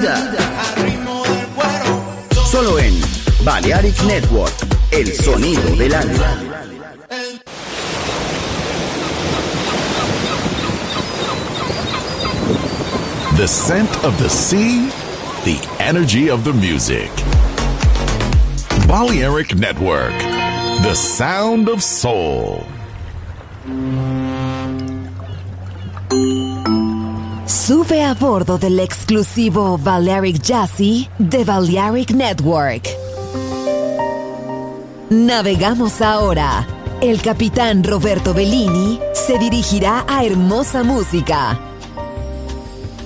vida. Solo en Balearic Network, el sonido del alma. The scent of the sea, the energy of the music. Balearic Network, the sound of soul. Sube a bordo del exclusivo Balearic Jazzy de Balearic Network. Navegamos ahora. El capitán Roberto Bellini se dirigirá a hermosa música.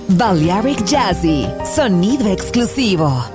Balearic Jazzy, sonido exclusivo.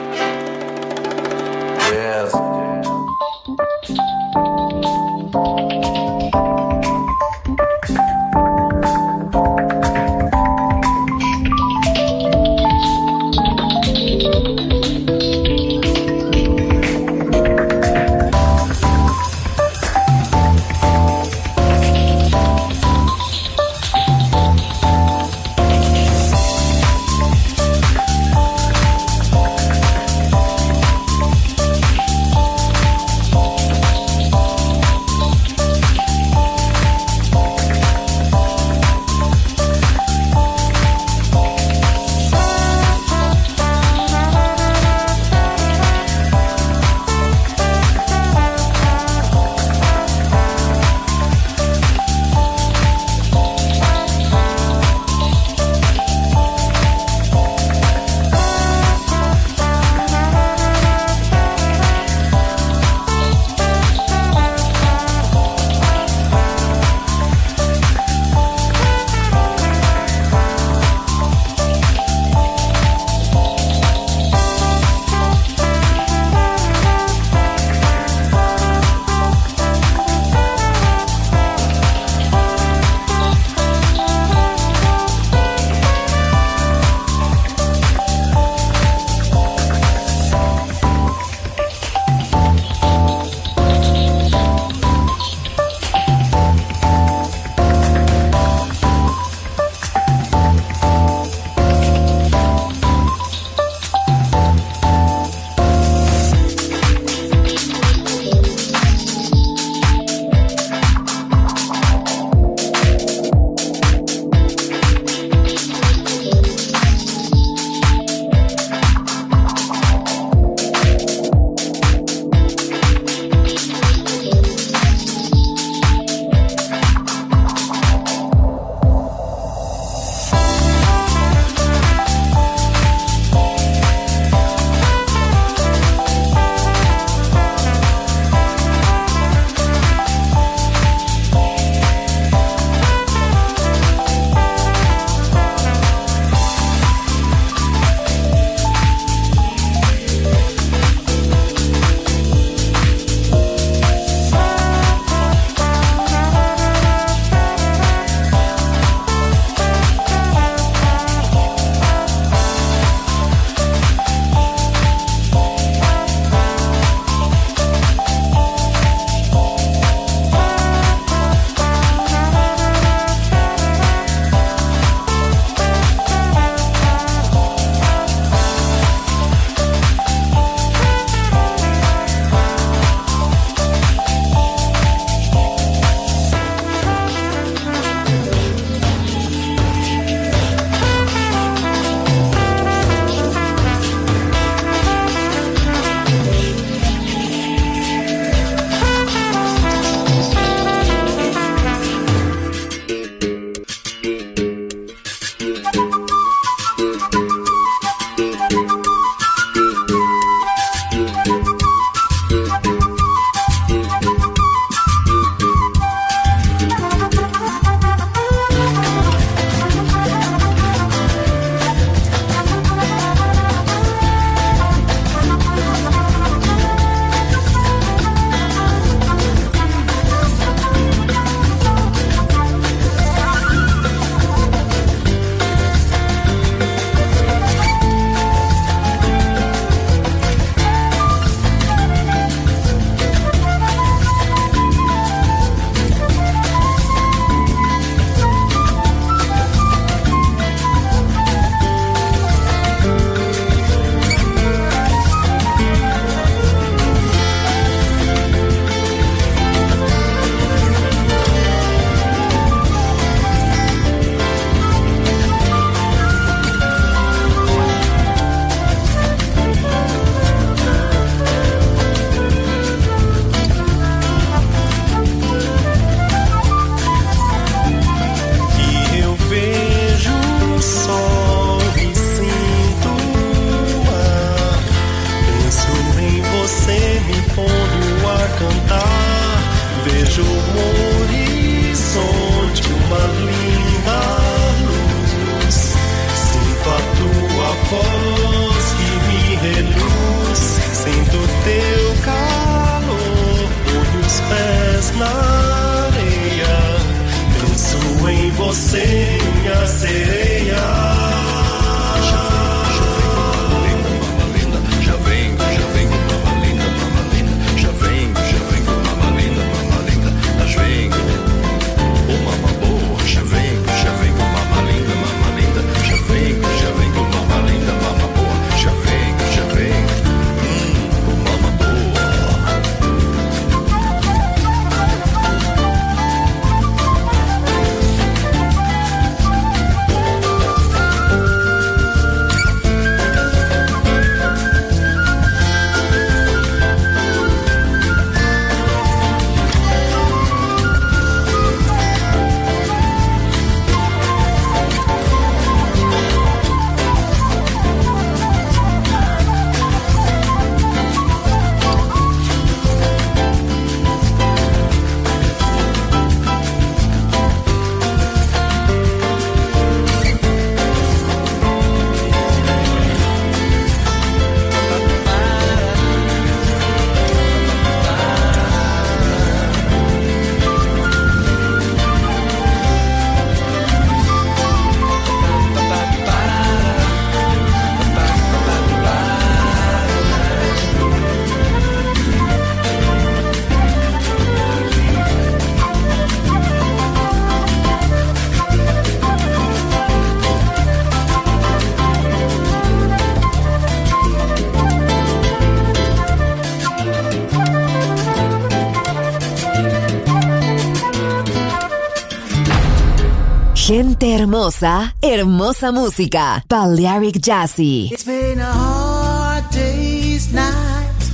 Hermosa, hermosa música. Balearic Jazzy. It's been a hard day's night,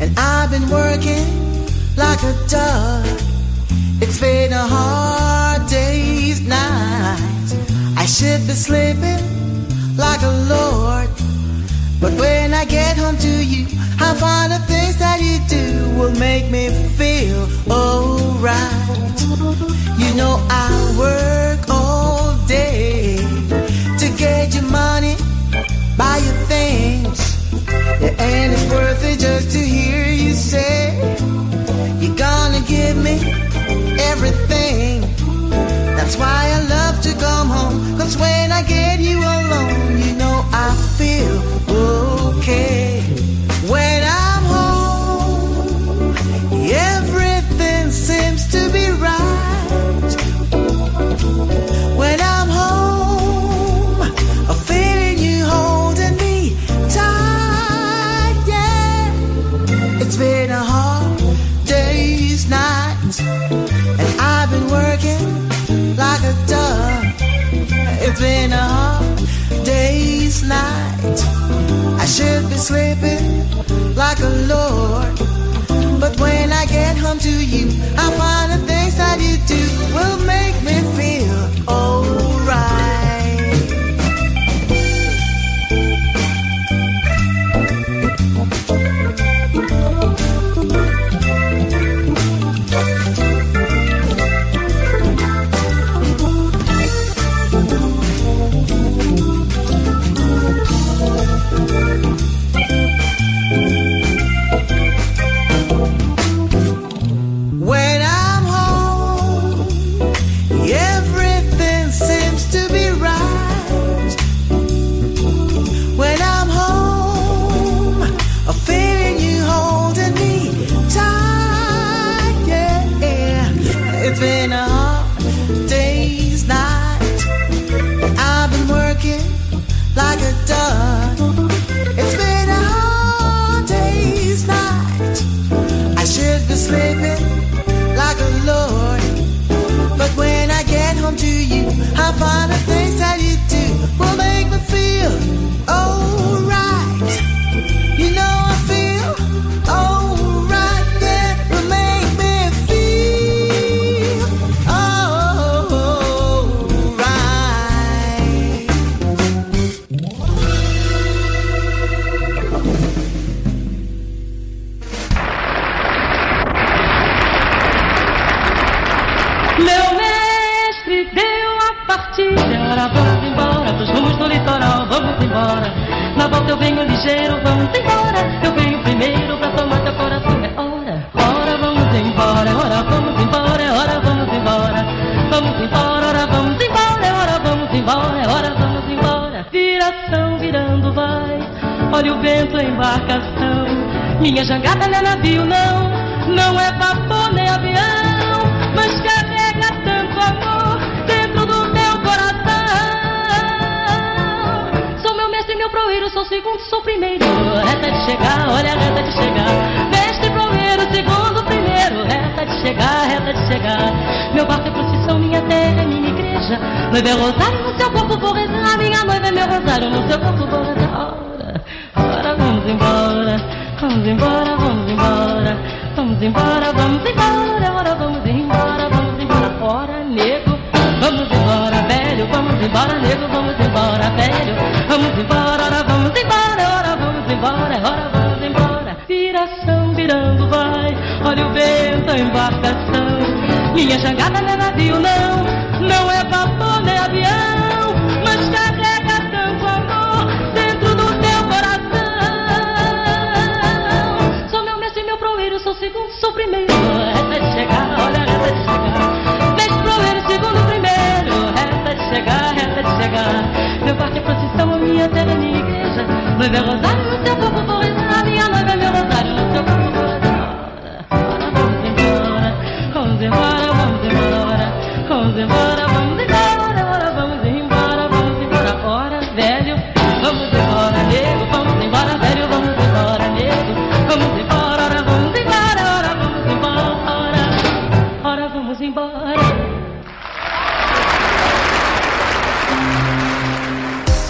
and I've been working like a dog. It's been a hard day's night. I should be sleeping like a lord. But when I get home to you, I find the things that you do will make me feel alright. You know I work all day to get your money, buy your things. Yeah, and it's worth it just to hear you say you're gonna give me everything. That's why I love to come home. Cause when I get you alone, you know I feel okay. Been a hard day's night. I should be sleeping like a lord. But when I get home to you, I find that Minha jangada não é navio, não, não é vapor nem avião, mas carrega tanto amor dentro do teu coração. Sou meu mestre, meu proeiro, sou segundo, sou primeiro. Reta de chegar, olha reta de chegar. Mestre, proeiro, segundo, primeiro. Reta de chegar, reta de chegar. Meu barco é procissão, minha terra é minha igreja. Noiva é rosário, no seu corpo vou rezar. Minha noiva é meu rosário, no seu corpo vou rezar. Ora, ora, vamos embora. Vamos embora, vamos embora. Vamos embora, vamos embora. Ora, vamos embora, vamos embora. Ora, nego. Vamos embora, velho. Vamos embora, nego. Vamos embora, velho. Vamos embora, ora, vamos embora. Ora, vamos embora, ora, vamos embora. Viração virando, vai. Olha o vento, a embarcação. Minha jangada não é navio, não. Minha terra minha igreja. Noiva é rosário, no seu corpo rezar. Minha noiva meu rosário, no seu corpo rezar. Ora, vamos embora, vamos embora, vamos embora. Vamos embora, vamos embora, ora, vamos embora, vamos embora. Ora, velho, vamos embora, nego. Vamos embora, velho, vamos embora, nego. Vamos embora, ora, vamos embora, ora, vamos embora. Ora, vamos embora.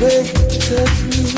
make me. to